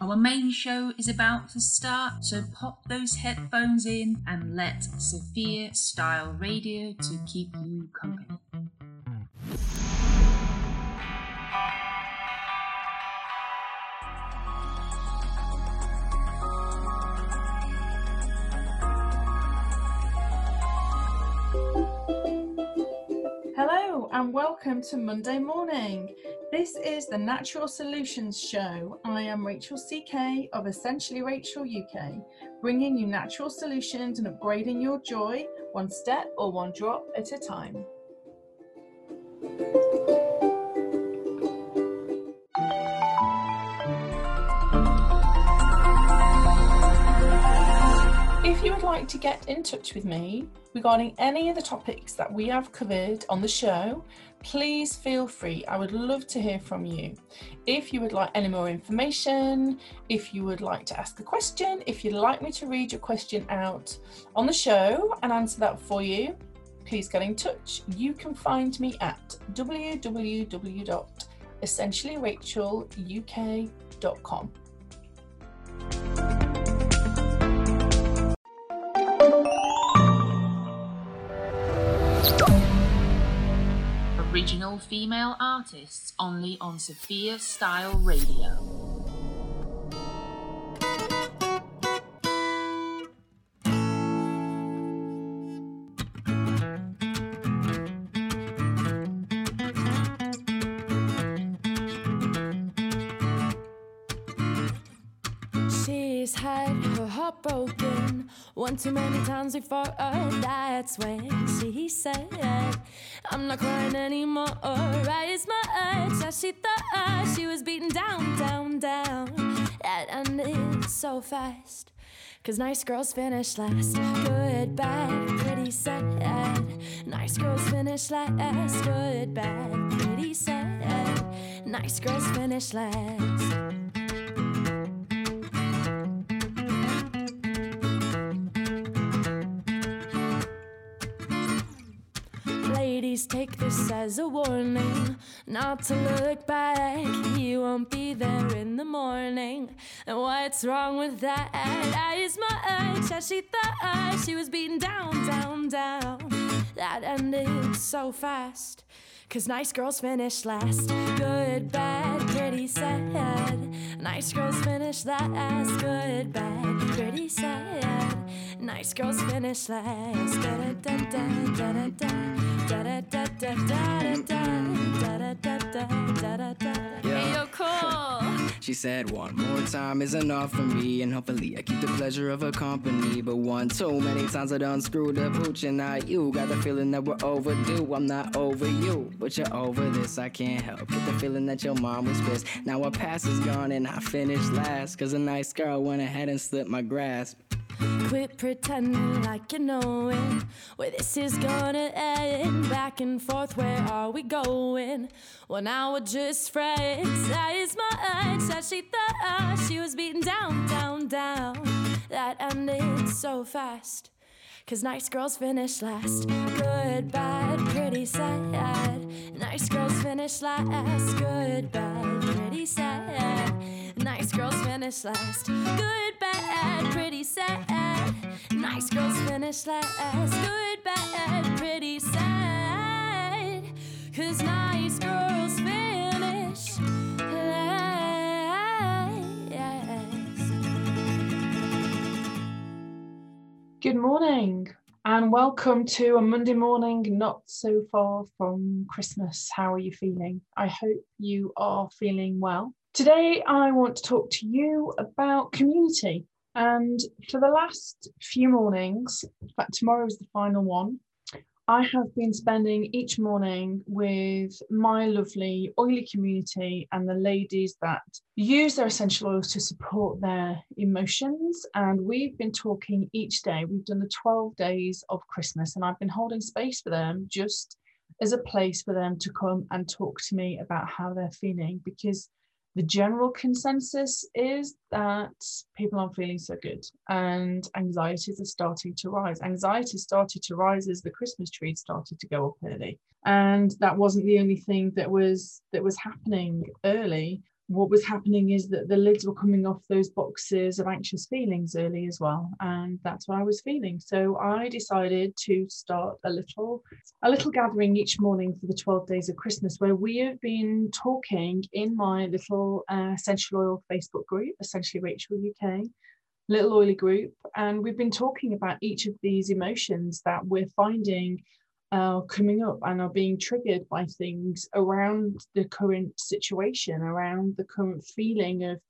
Our main show is about to start, so pop those headphones in and let Sophia Style Radio to keep you company. And welcome to Monday morning. This is the Natural Solutions Show. I am Rachel CK of Essentially Rachel UK, bringing you natural solutions and upgrading your joy one step or one drop at a time. You would like to get in touch with me regarding any of the topics that we have covered on the show, please feel free. I would love to hear from you. If you would like any more information, if you would like to ask a question, if you'd like me to read your question out on the show and answer that for you, please get in touch. You can find me at www.essentiallyracheluk.com. Original female artists only on Sophia Style Radio. She's had her heart broken one too many times before. Oh, that's when she said, I'm not crying anymore. I Raised my eyes as she thought she was beaten down, down, down. That ended so fast. Cause nice girls finish last. Good, bad, pretty sad. Nice girls finish last. Good, bad, pretty sad. Nice girls finish last. Ladies, take this as a warning not to look back. You won't be there in the morning. And what's wrong with that? I my ex, as she thought she was beaten down, down, down. That ended so fast. Cause nice girls finish last. Good, bad, pretty sad. Nice girls finish last. Good, bad, pretty sad. Nice girls finish last. Da da da da da da she said, One more time is enough for me, and hopefully I keep the pleasure of her company. But one too many times I done screwed up, pooch, and now you got the feeling that we're overdue. I'm not over you, but you're over this. I can't help. Get the feeling that your mom was pissed. Now our past is gone, and I finished last, cause a nice girl went ahead and slipped my grasp. Quit pretending like you know it. Where this is gonna end. Back and forth, where are we going? Well, now we're just friends. That is my ex. That she thought she was beaten down, down, down. That ended so fast. Cause nice girls finish last. Good, bad, pretty sad. Nice girls finish last. Good, bad, pretty sad. Nice girls finish last. Good, bad, pretty sad. Nice girls finish last. Good, bad, pretty sad. Cause nice girls finish last. Good morning and welcome to a Monday morning not so far from Christmas. How are you feeling? I hope you are feeling well. Today, I want to talk to you about community. And for the last few mornings, in fact, tomorrow is the final one, I have been spending each morning with my lovely oily community and the ladies that use their essential oils to support their emotions. And we've been talking each day. We've done the 12 days of Christmas, and I've been holding space for them just as a place for them to come and talk to me about how they're feeling because the general consensus is that people aren't feeling so good and anxieties are starting to rise. Anxiety started to rise as the Christmas tree started to go up early. And that wasn't the only thing that was that was happening early what was happening is that the lids were coming off those boxes of anxious feelings early as well and that's what i was feeling. So i decided to start a little a little gathering each morning for the 12 days of christmas where we have been talking in my little uh, essential oil facebook group essentially rachel uk little oily group and we've been talking about each of these emotions that we're finding are coming up and are being triggered by things around the current situation, around the current feeling of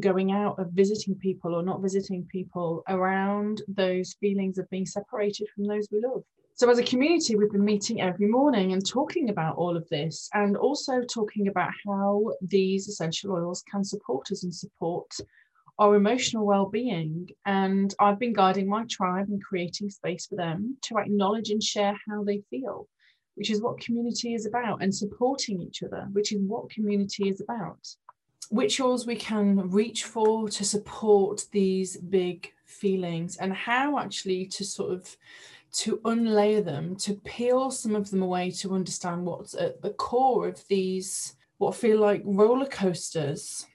going out, of visiting people or not visiting people, around those feelings of being separated from those we love. So, as a community, we've been meeting every morning and talking about all of this, and also talking about how these essential oils can support us and support our emotional well-being and i've been guiding my tribe and creating space for them to acknowledge and share how they feel which is what community is about and supporting each other which is what community is about rituals we can reach for to support these big feelings and how actually to sort of to unlayer them to peel some of them away to understand what's at the core of these what feel like roller coasters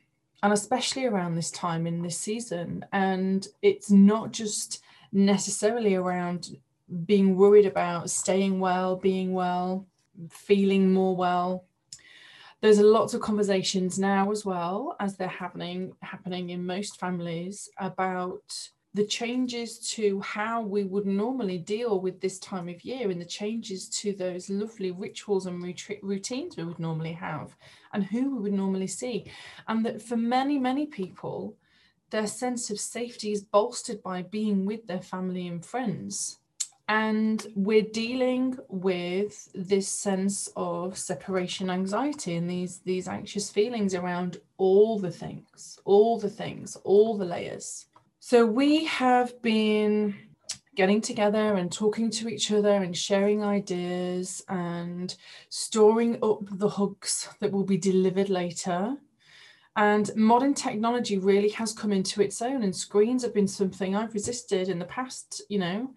and especially around this time in this season. And it's not just necessarily around being worried about staying well, being well, feeling more well. There's lots of conversations now as well as they're happening happening in most families about the changes to how we would normally deal with this time of year and the changes to those lovely rituals and routines we would normally have and who we would normally see. And that for many, many people, their sense of safety is bolstered by being with their family and friends. And we're dealing with this sense of separation anxiety and these, these anxious feelings around all the things, all the things, all the layers. So we have been getting together and talking to each other and sharing ideas and storing up the hugs that will be delivered later. And modern technology really has come into its own, and screens have been something I've resisted in the past, you know,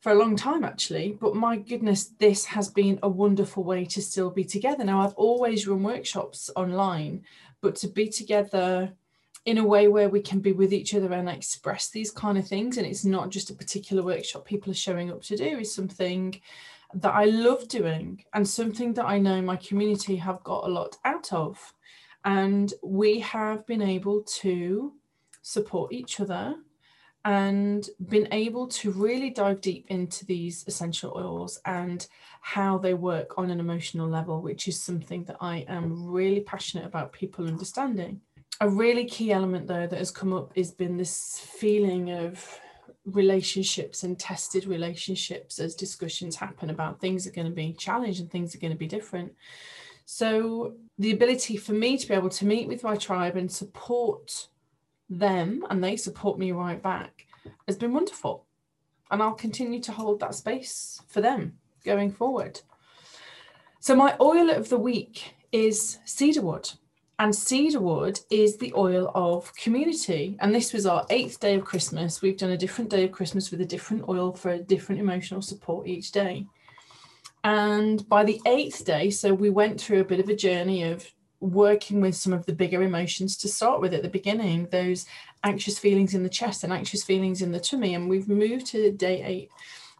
for a long time actually. But my goodness, this has been a wonderful way to still be together. Now, I've always run workshops online, but to be together in a way where we can be with each other and express these kind of things and it's not just a particular workshop people are showing up to do is something that I love doing and something that I know my community have got a lot out of. And we have been able to support each other and been able to really dive deep into these essential oils and how they work on an emotional level, which is something that I am really passionate about people understanding a really key element though that has come up has been this feeling of relationships and tested relationships as discussions happen about things are going to be challenged and things are going to be different. So the ability for me to be able to meet with my tribe and support them and they support me right back has been wonderful. And i'll continue to hold that space for them going forward. So my oil of the week is cedarwood and cedarwood is the oil of community. And this was our eighth day of Christmas. We've done a different day of Christmas with a different oil for a different emotional support each day. And by the eighth day, so we went through a bit of a journey of working with some of the bigger emotions to start with at the beginning, those anxious feelings in the chest and anxious feelings in the tummy. And we've moved to day eight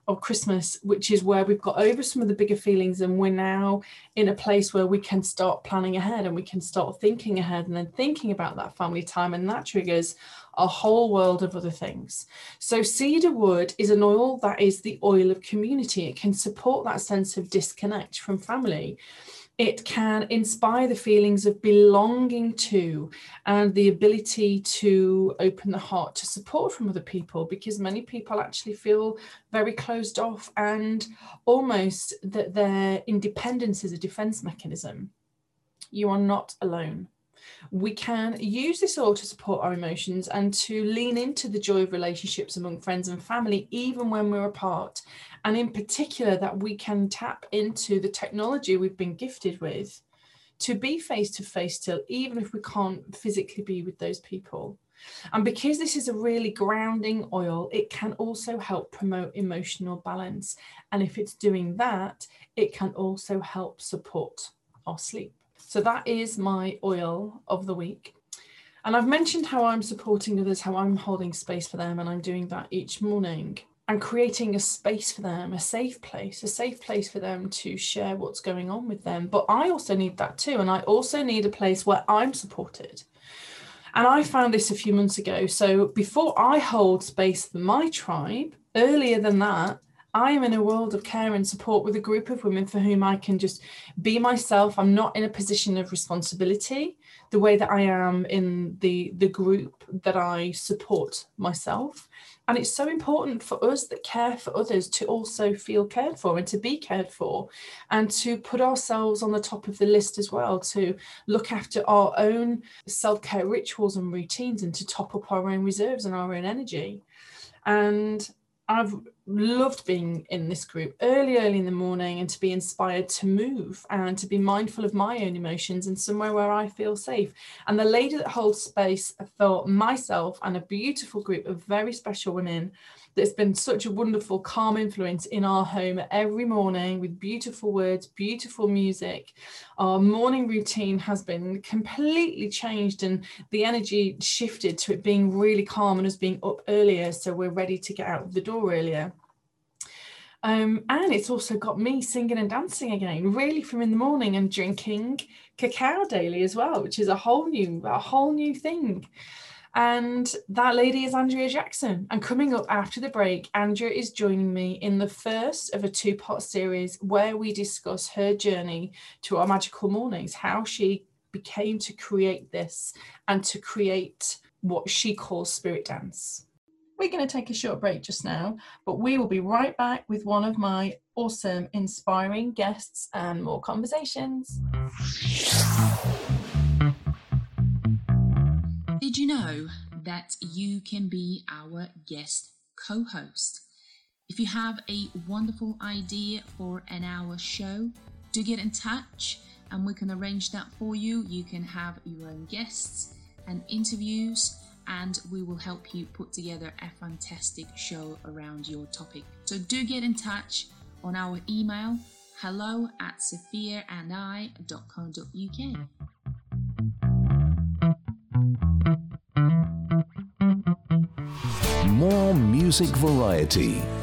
of Christmas, which is where we've got over some of the bigger feelings and we're now in a place where we can start planning ahead and we can start thinking ahead and then thinking about that family time. And that triggers a whole world of other things. So, cedar wood is an oil that is the oil of community. It can support that sense of disconnect from family it can inspire the feelings of belonging to and the ability to open the heart to support from other people because many people actually feel very closed off and almost that their independence is a defense mechanism. You are not alone we can use this all to support our emotions and to lean into the joy of relationships among friends and family, even when we're apart. And in particular, that we can tap into the technology we've been gifted with to be face to face still, even if we can't physically be with those people. And because this is a really grounding oil, it can also help promote emotional balance. And if it's doing that, it can also help support our sleep. So that is my oil of the week. And I've mentioned how I'm supporting others, how I'm holding space for them, and I'm doing that each morning and creating a space for them, a safe place, a safe place for them to share what's going on with them. But I also need that too. And I also need a place where I'm supported. And I found this a few months ago. So before I hold space for my tribe, earlier than that, I am in a world of care and support with a group of women for whom I can just be myself. I'm not in a position of responsibility the way that I am in the the group that I support myself. And it's so important for us that care for others to also feel cared for and to be cared for and to put ourselves on the top of the list as well, to look after our own self care rituals and routines and to top up our own reserves and our own energy. And I've loved being in this group early, early in the morning and to be inspired to move and to be mindful of my own emotions and somewhere where I feel safe. And the lady that holds space for myself and a beautiful group of very special women that's been such a wonderful, calm influence in our home every morning with beautiful words, beautiful music. Our morning routine has been completely changed and the energy shifted to it being really calm and us being up earlier. So we're ready to get out of the door earlier. Um, and it's also got me singing and dancing again, really from in the morning and drinking cacao daily as well, which is a whole new, a whole new thing. And that lady is Andrea Jackson. And coming up after the break, Andrea is joining me in the first of a two part series where we discuss her journey to our magical mornings, how she became to create this and to create what she calls spirit dance. We're going to take a short break just now, but we will be right back with one of my awesome, inspiring guests and more conversations. Did you know that you can be our guest co host? If you have a wonderful idea for an hour show, do get in touch and we can arrange that for you. You can have your own guests and interviews, and we will help you put together a fantastic show around your topic. So do get in touch on our email hello at sophiaandi.co.uk. music variety.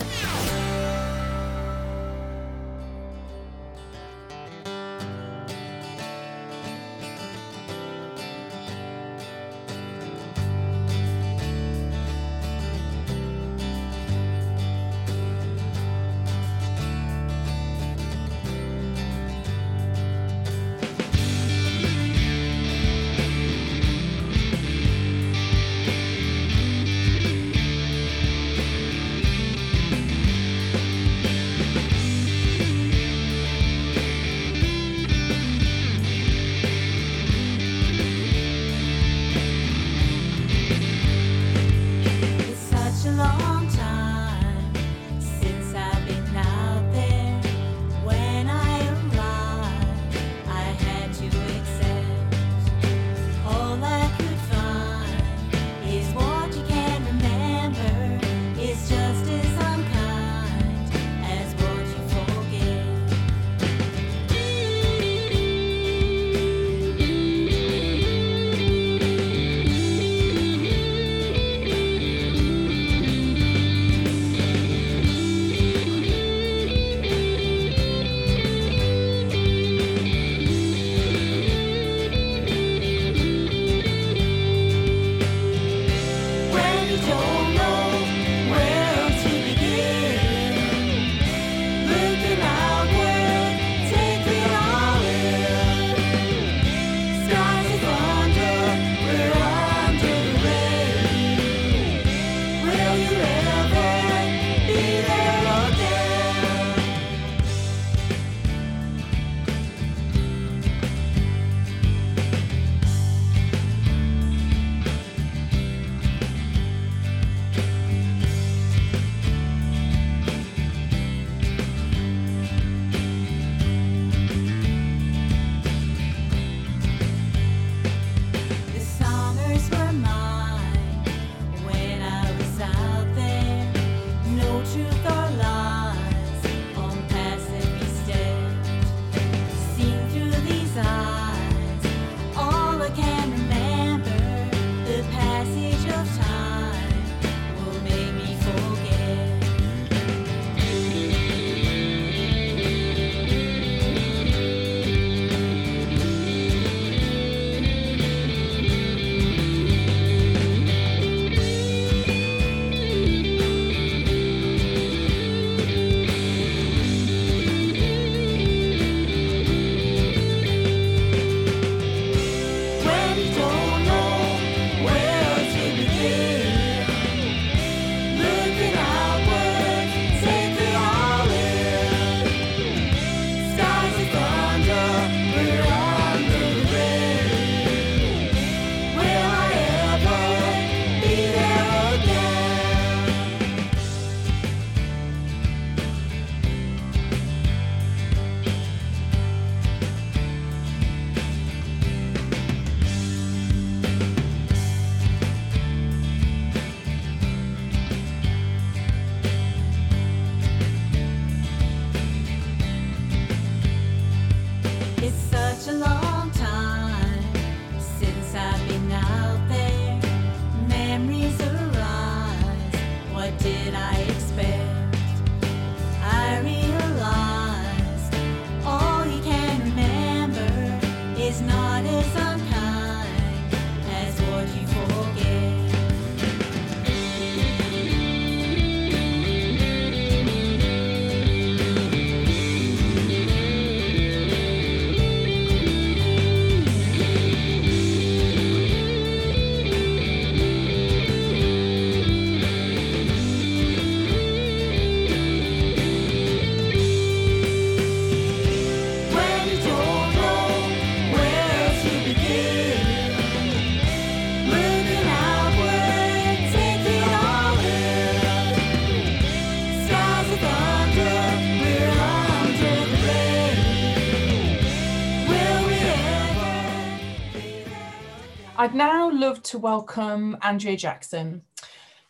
I'd now love to welcome Andrea Jackson,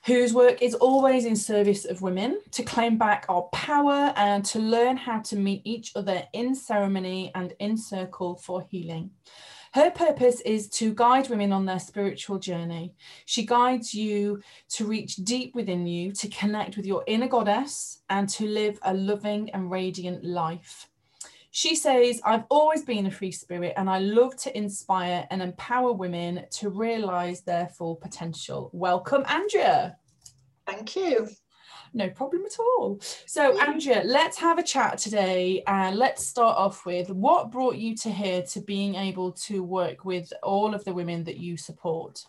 whose work is always in service of women to claim back our power and to learn how to meet each other in ceremony and in circle for healing. Her purpose is to guide women on their spiritual journey. She guides you to reach deep within you, to connect with your inner goddess, and to live a loving and radiant life. She says, I've always been a free spirit and I love to inspire and empower women to realize their full potential. Welcome, Andrea. Thank you. No problem at all. So, Andrea, let's have a chat today and let's start off with what brought you to here to being able to work with all of the women that you support?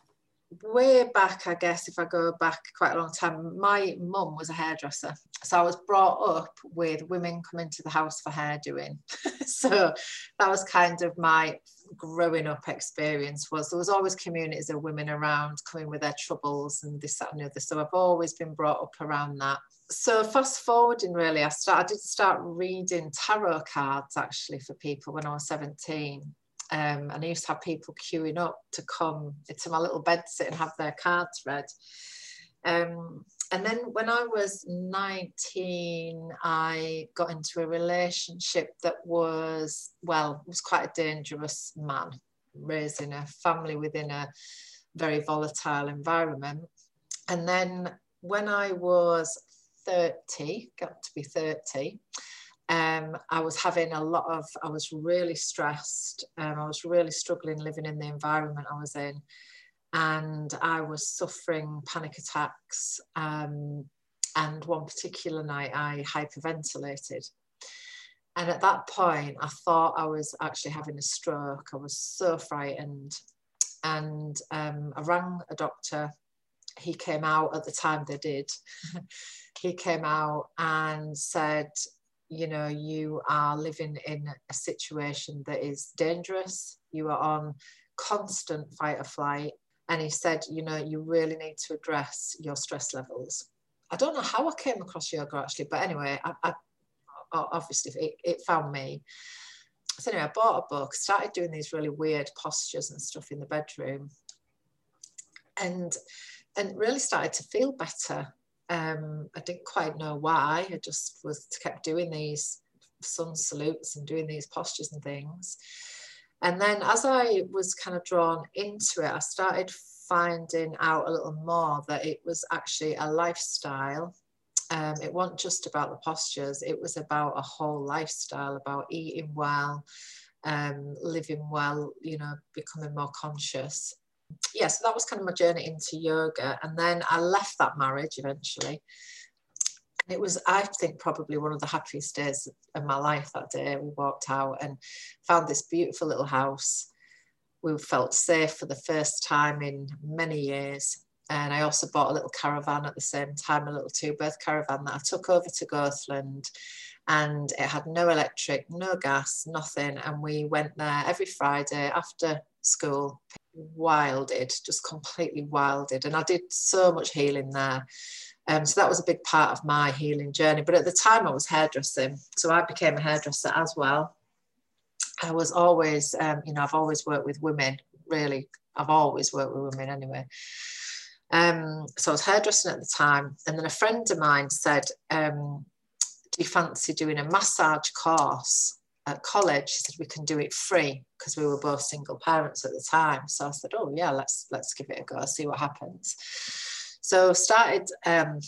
Way back, I guess, if I go back quite a long time, my mum was a hairdresser. So I was brought up with women coming to the house for hair doing. so that was kind of my growing up experience was there was always communities of women around coming with their troubles and this, that and the other. So I've always been brought up around that. So fast forwarding really, I started I did start reading tarot cards actually for people when I was 17. Um, and I used to have people queuing up to come to my little bed sit and have their cards read. Um, and then when I was 19, I got into a relationship that was, well, was quite a dangerous man, raising a family within a very volatile environment. And then when I was 30, got to be 30, um, I was having a lot of, I was really stressed. Um, I was really struggling living in the environment I was in. And I was suffering panic attacks. Um, and one particular night, I hyperventilated. And at that point, I thought I was actually having a stroke. I was so frightened. And um, I rang a doctor. He came out at the time they did. he came out and said, you know, you are living in a situation that is dangerous. You are on constant fight or flight. And he said, you know, you really need to address your stress levels. I don't know how I came across yoga actually, but anyway, I, I obviously it, it found me. So anyway, I bought a book, started doing these really weird postures and stuff in the bedroom, and and really started to feel better um, I didn't quite know why. I just was kept doing these sun salutes and doing these postures and things. And then as I was kind of drawn into it, I started finding out a little more that it was actually a lifestyle. Um, it wasn't just about the postures, it was about a whole lifestyle, about eating well, um, living well, you know, becoming more conscious yeah, so that was kind of my journey into yoga. And then I left that marriage eventually. And it was, I think, probably one of the happiest days of my life that day. We walked out and found this beautiful little house. We felt safe for the first time in many years. And I also bought a little caravan at the same time, a little two berth caravan that I took over to Goathland. And it had no electric, no gas, nothing. And we went there every Friday after school, wilded, just completely wilded. And I did so much healing there. Um, so that was a big part of my healing journey. But at the time, I was hairdressing. So I became a hairdresser as well. I was always, um, you know, I've always worked with women, really. I've always worked with women anyway. Um, so I was hairdressing at the time. And then a friend of mine said, um, Do you fancy doing a massage course? At college, she said we can do it free because we were both single parents at the time. So I said, oh yeah, let's let's give it a go, see what happens. So started um,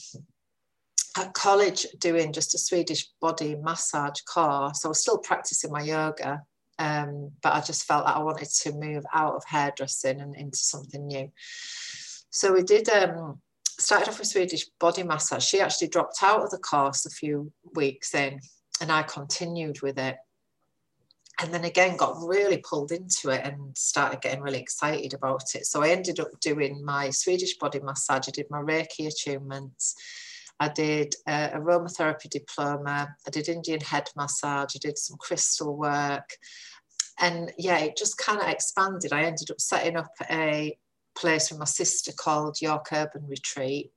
at college doing just a Swedish body massage course. I was still practicing my yoga, Um, but I just felt that I wanted to move out of hairdressing and into something new. So we did um, started off with Swedish body massage. She actually dropped out of the course a few weeks in, and I continued with it. And then again, got really pulled into it and started getting really excited about it. So I ended up doing my Swedish body massage. I did my Reiki attunements. I did uh, aromatherapy diploma. I did Indian head massage. I did some crystal work. And yeah, it just kind of expanded. I ended up setting up a place with my sister called York Urban Retreat.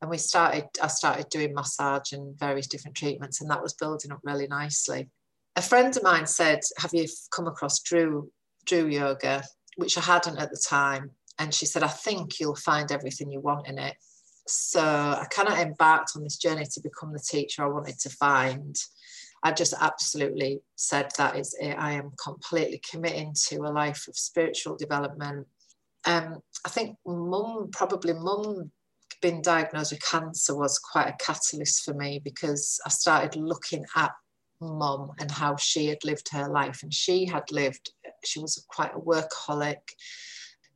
And we started, I started doing massage and various different treatments, and that was building up really nicely. A friend of mine said, Have you come across Dru, Dru Yoga? Which I hadn't at the time. And she said, I think you'll find everything you want in it. So I kind of embarked on this journey to become the teacher I wanted to find. I just absolutely said that is it. I am completely committing to a life of spiritual development. Um, I think mum, probably mum being diagnosed with cancer was quite a catalyst for me because I started looking at mum and how she had lived her life. And she had lived, she was quite a workaholic.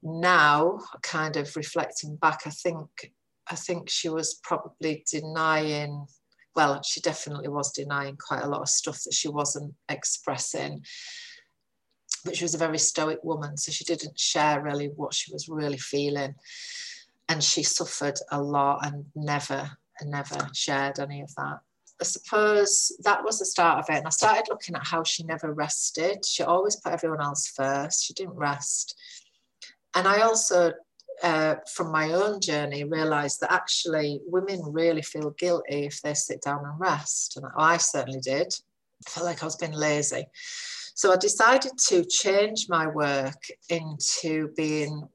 Now, kind of reflecting back, I think I think she was probably denying, well, she definitely was denying quite a lot of stuff that she wasn't expressing. But she was a very stoic woman, so she didn't share really what she was really feeling. And she suffered a lot and never, never shared any of that. I suppose that was the start of it. And I started looking at how she never rested. She always put everyone else first. She didn't rest. And I also uh, from my own journey realized that actually women really feel guilty if they sit down and rest. And I certainly did. I felt like I was being lazy. So I decided to change my work into being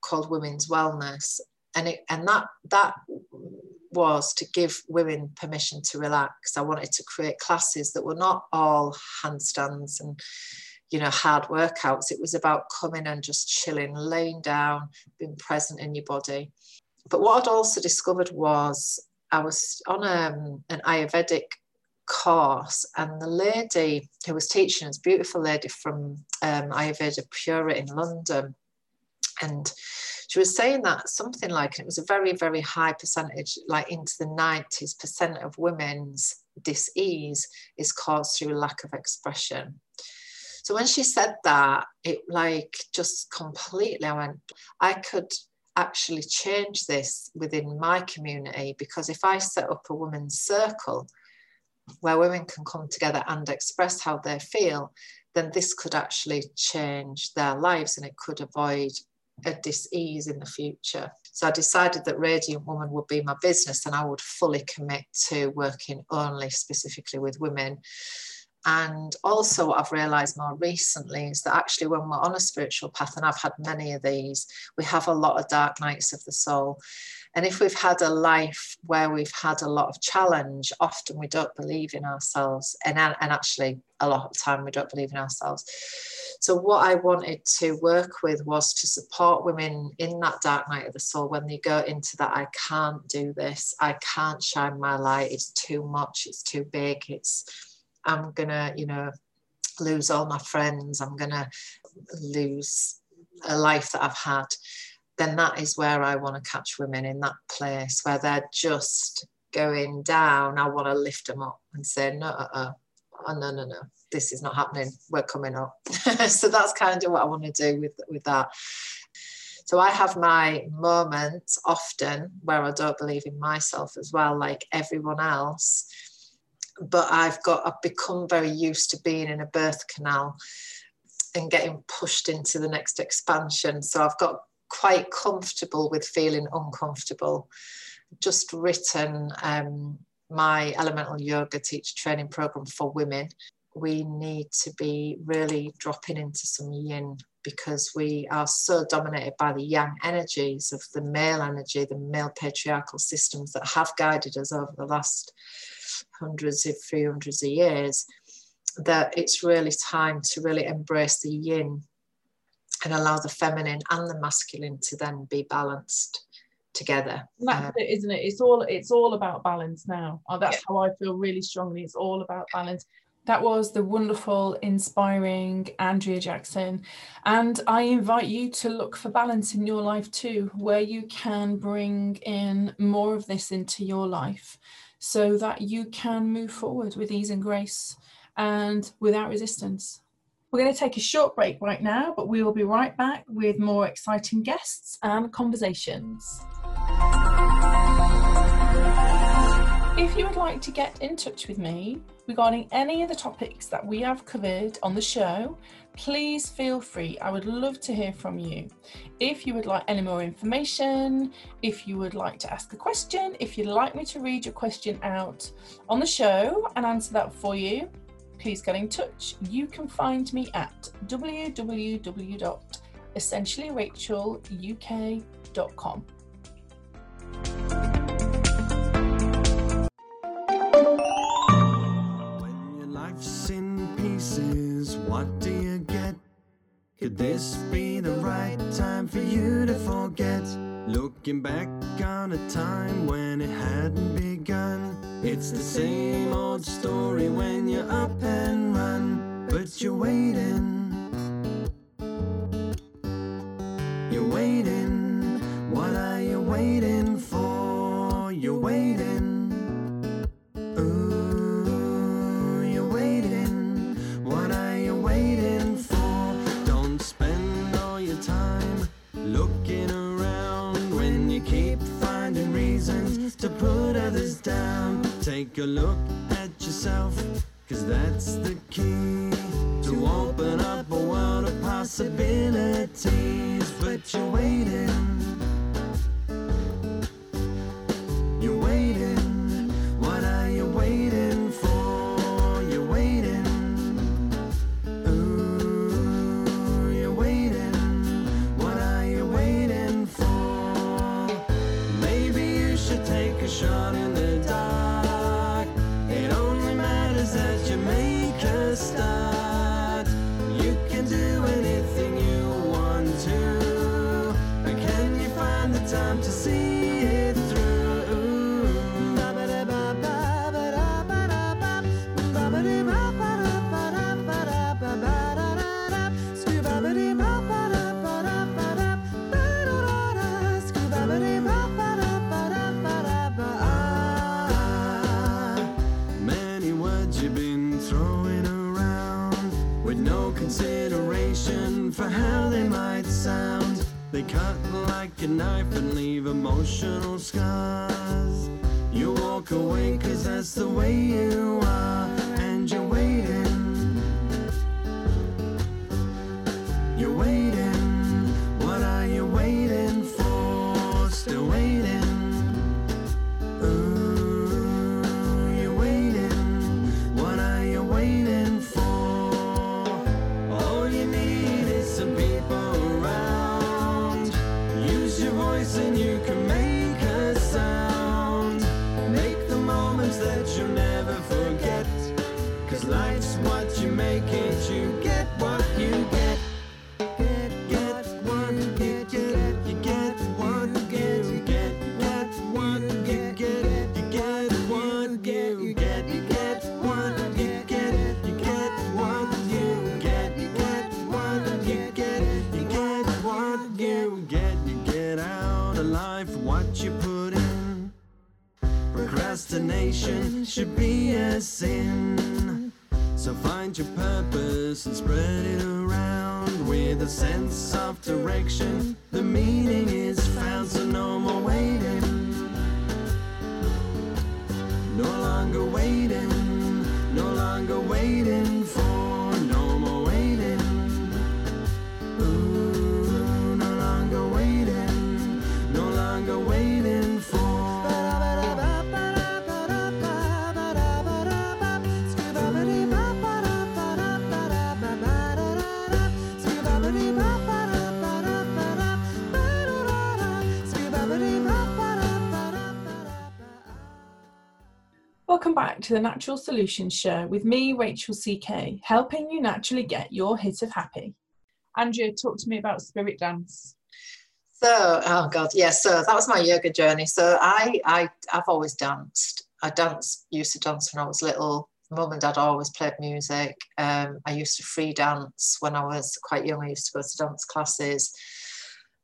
called women's wellness. And it and that that was to give women permission to relax. I wanted to create classes that were not all handstands and you know, hard workouts. It was about coming and just chilling, laying down, being present in your body. But what I'd also discovered was I was on um, an Ayurvedic course, and the lady who was teaching us, beautiful lady from um, Ayurveda Pura in London, and she was saying that something like, it was a very, very high percentage, like into the 90s percent of women's dis-ease is caused through lack of expression. So when she said that, it like just completely, I went, I could actually change this within my community because if I set up a women's circle where women can come together and express how they feel, then this could actually change their lives and it could avoid a dis-ease in the future. So I decided that Radiant Woman would be my business and I would fully commit to working only specifically with women and also, what I've realized more recently is that actually, when we're on a spiritual path, and I've had many of these, we have a lot of dark nights of the soul. And if we've had a life where we've had a lot of challenge, often we don't believe in ourselves. And, and actually, a lot of time, we don't believe in ourselves. So, what I wanted to work with was to support women in that dark night of the soul. When they go into that I can't do this, I can't shine my light, it's too much, it's too big, it's I'm gonna, you know, lose all my friends, I'm gonna lose a life that I've had, then that is where I want to catch women in that place where they're just going down. I want to lift them up and say, no, uh-uh. oh, no, no, no, this is not happening. We're coming up. so that's kind of what I want to do with, with that. So I have my moments often where I don't believe in myself as well, like everyone else but I've got I've become very used to being in a birth canal and getting pushed into the next expansion. So I've got quite comfortable with feeling uncomfortable. Just written um, my elemental yoga teacher training program for women. We need to be really dropping into some yin because we are so dominated by the yang energies of the male energy, the male patriarchal systems that have guided us over the last hundreds, if three hundreds of years, that it's really time to really embrace the yin and allow the feminine and the masculine to then be balanced together. And that's um, it, isn't it? It's all it's all about balance now. Oh, that's yeah. how I feel really strongly. It's all about balance. That was the wonderful, inspiring Andrea Jackson. And I invite you to look for balance in your life too, where you can bring in more of this into your life so that you can move forward with ease and grace and without resistance. We're going to take a short break right now, but we will be right back with more exciting guests and conversations. If you would like to get in touch with me regarding any of the topics that we have covered on the show, please feel free. I would love to hear from you. If you would like any more information, if you would like to ask a question, if you'd like me to read your question out on the show and answer that for you, please get in touch. You can find me at www.essentiallyracheluk.com. When your life's in pieces, what do you get? Could this be the right time for you to forget? Looking back on a time when it hadn't begun. It's the same old shot in the dark. It only matters that you make cut like a knife and leave emotional scars. You walk away cause that's the way you and you can make a Welcome back to the Natural Solutions Show with me, Rachel CK, helping you naturally get your hit of happy. Andrea, talk to me about spirit dance. So, oh god, yeah. So that was my yoga journey. So I, I, I've always danced. I danced, used to dance when I was little. mum and dad always played music. Um, I used to free dance when I was quite young. I used to go to dance classes.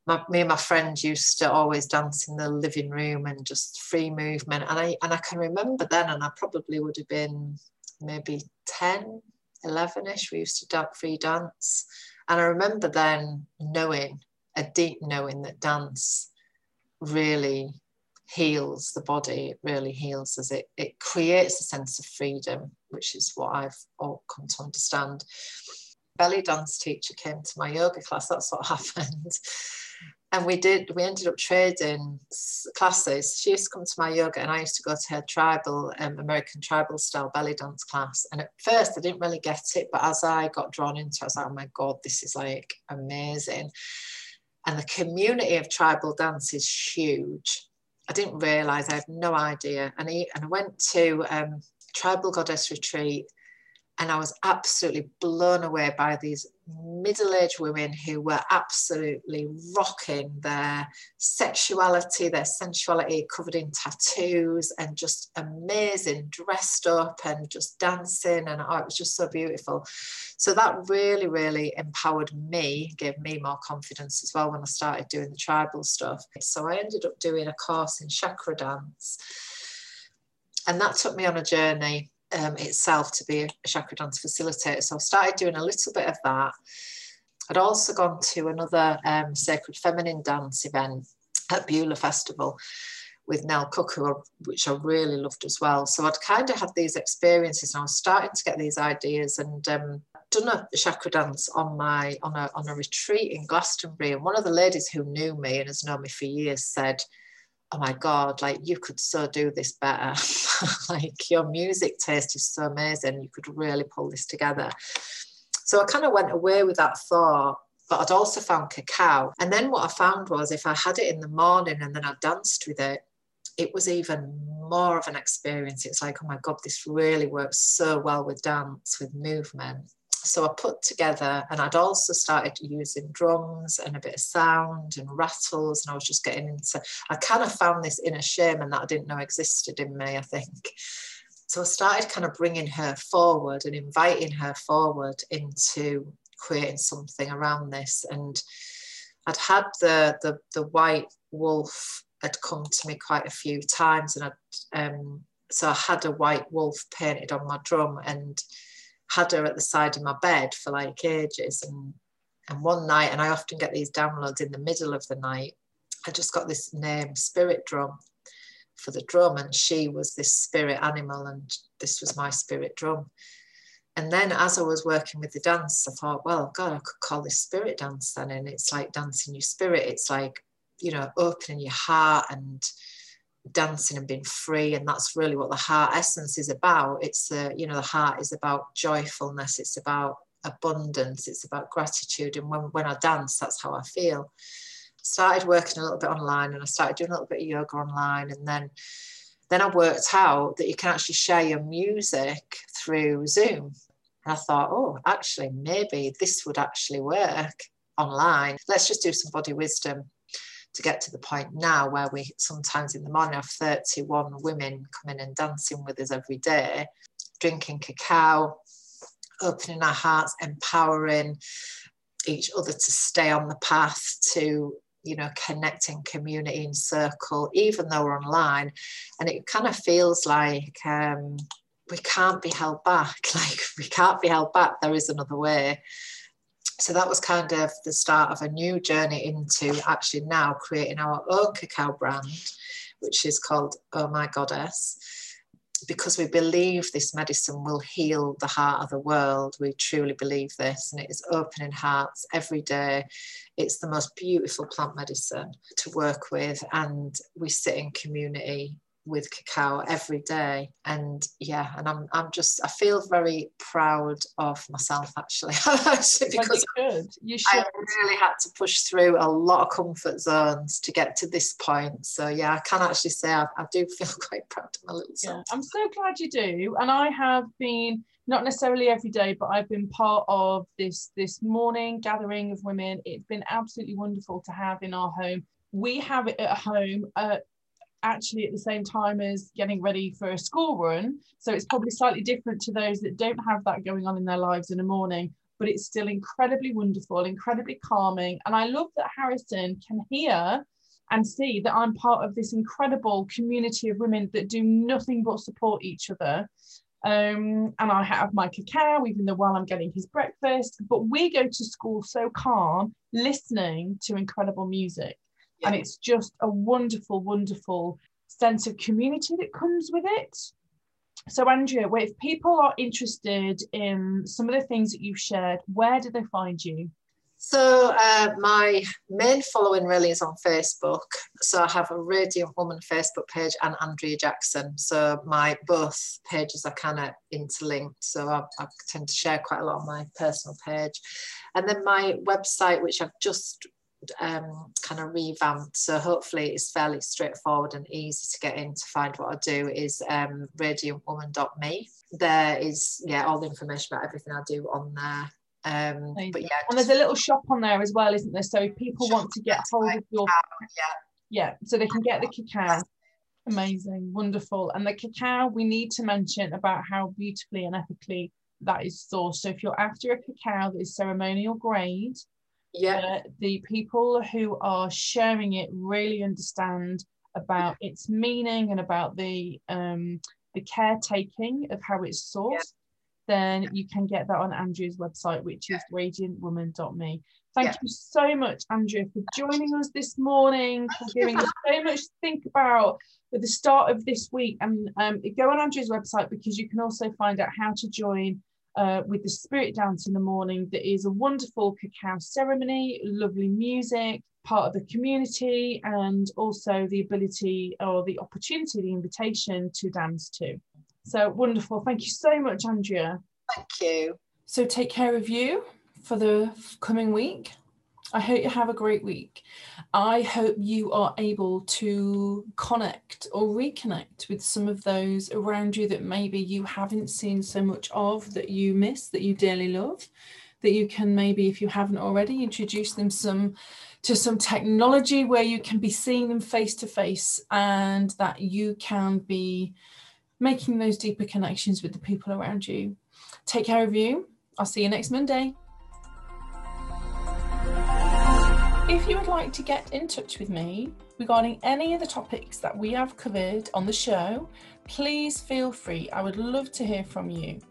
My, me and my friend used to always dance in the living room and just free movement. And I and I can remember then, and I probably would have been maybe 10, 11ish. We used to dance, free dance. And I remember then knowing, a deep knowing that dance really heals the body, it really heals us. It, it creates a sense of freedom, which is what I've all come to understand. Belly dance teacher came to my yoga class, that's what happened. And we did, we ended up trading classes. She used to come to my yoga, and I used to go to her tribal, um, American tribal style belly dance class. And at first, I didn't really get it, but as I got drawn into it, I was like, oh my God, this is like amazing. And the community of tribal dance is huge. I didn't realize, I had no idea. And, he, and I went to um, Tribal Goddess Retreat and I was absolutely blown away by these middle aged women who were absolutely rocking their sexuality, their sensuality covered in tattoos and just amazing, dressed up and just dancing. And oh, it was just so beautiful. So that really, really empowered me, gave me more confidence as well when I started doing the tribal stuff. So I ended up doing a course in chakra dance. And that took me on a journey um, itself to be a chakra dance facilitator. So I started doing a little bit of that. I'd also gone to another um, sacred feminine dance event at Beulah Festival with Nell Cook, which I really loved as well. So I'd kind of had these experiences and I was starting to get these ideas and um, done a chakra dance on my on a on a retreat in Glastonbury. And one of the ladies who knew me and has known me for years said, oh my god like you could so do this better. Like your music taste is so amazing you could really pull this together. So i kind of went away with that thought but i'd also found cacao. And then what i found was if i had it in the morning and then i danced with it it was even more of an experience. It's like oh my god this really works so well with dance with movement so I put together, and I'd also started using drums and a bit of sound and rattles, and I was just getting into. I kind of found this inner shaman that I didn't know existed in me. I think. So I started kind of bringing her forward and inviting her forward into creating something around this. And I'd had the the the white wolf had come to me quite a few times, and I'd um, so I had a white wolf painted on my drum and had her at the side of my bed for like ages and and one night and I often get these downloads in the middle of the night I just got this name spirit drum for the drum and she was this spirit animal and this was my spirit drum. And then as I was working with the dance I thought well god I could call this spirit dance then and it's like dancing your spirit. It's like you know opening your heart and dancing and being free and that's really what the heart essence is about. It's the you know the heart is about joyfulness it's about abundance it's about gratitude. And when, when i dance that's how i feel. Started working a little bit online and i started doing a little bit of yoga online and then then i worked out that you can actually share your music through zoom. And i thought oh actually maybe this would actually work online. Let's just do some body wisdom to get to the point now where we sometimes in the morning have 31 women coming and dancing with us every day, drinking cacao, opening our hearts, empowering each other to stay on the path to you know connecting community and circle even though we're online. And it kind of feels like um, we can't be held back. Like we can't be held back. There is another way so that was kind of the start of a new journey into actually now creating our own cacao brand, which is called Oh My Goddess. Because we believe this medicine will heal the heart of the world. We truly believe this, and it is opening hearts every day. It's the most beautiful plant medicine to work with, and we sit in community with cacao every day and yeah and i'm i'm just i feel very proud of myself actually actually Well, because you should. You I really had to push through a lot of comfort zones to get to this point. So yeah, I can actually say I, I do feel quite proud of my little Yeah. I'm so glad you do. And I have been not necessarily every day, but I've been part of this this morning gathering of women. It's been absolutely wonderful to have in our home. We have it at home. Uh, actually at the same time as getting ready for a school run. So it's probably slightly different to those that don't have that going on in their lives in the morning, but it's still incredibly wonderful, incredibly calming. And I love that Harrison can hear and see that I'm part of this incredible community of women that do nothing but support each other. Um, and I have my cacao, even though while I'm getting his breakfast. But we go to school so calm, listening to incredible music. And it's just a wonderful, wonderful sense of community that comes with it. So, Andrea, if people are interested in some of the things that you've shared, where do they find you? So uh, my main following really is on Facebook. So I have a Radiant Woman Facebook page and Andrea Jackson. So my both pages are kind of interlinked. So I, I tend to share quite a lot on my personal page. And then my website, which I've just um, kind of revamped. So hopefully it's fairly straightforward and easy to get in to find what I do is um, radiantwoman.me. There is, yeah, all the information about everything I do on there. Um, but yeah, And there's a little shop on there as well, isn't there? So if people want to get hold of your yeah, yeah, so they can get the cacao. Amazing, wonderful. And the cacao, we need to mention about how beautifully and ethically that is sourced. So if you're after a cacao that is ceremonial grade, yeah, uh, the people who are sharing it really understand about its meaning and about the um, the caretaking of how it's sourced. Then you can get that on Andrea's website, which is radiantwoman.me. Thank Yeah. you so much, andrew for joining us this morning, for giving us so much to think about at the start of this week. And um, go on Andrea's website because you can also find out how to join uh, with the Spirit Dance in the morning. That is a wonderful cacao ceremony, lovely music, part of the community, and also the ability or the opportunity, the invitation to dance too. So wonderful. Thank you so much, Andrea. thank you. So take care of you for the coming week. I hope you have a great week. I hope you are able to connect or reconnect with some of those around you that maybe you haven't seen so much of, that you miss, that you dearly love, that you can maybe, if you haven't already, introduce them some to some technology where you can be seeing them face to face and that you can be making those deeper connections with the people around you. Take care of you. I'll see you next Monday. If you would like to get in touch with me regarding any of the topics that we have covered on the show, please feel free. I would love to hear from you.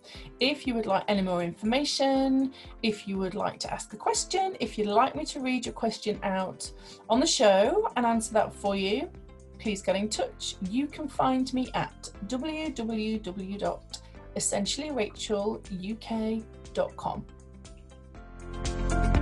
If you would like any more information, if you would like to ask a question, if you'd like me to read your question out on the show and answer that for you, please get in touch. You can find me at www.essentiallyracheluk.com.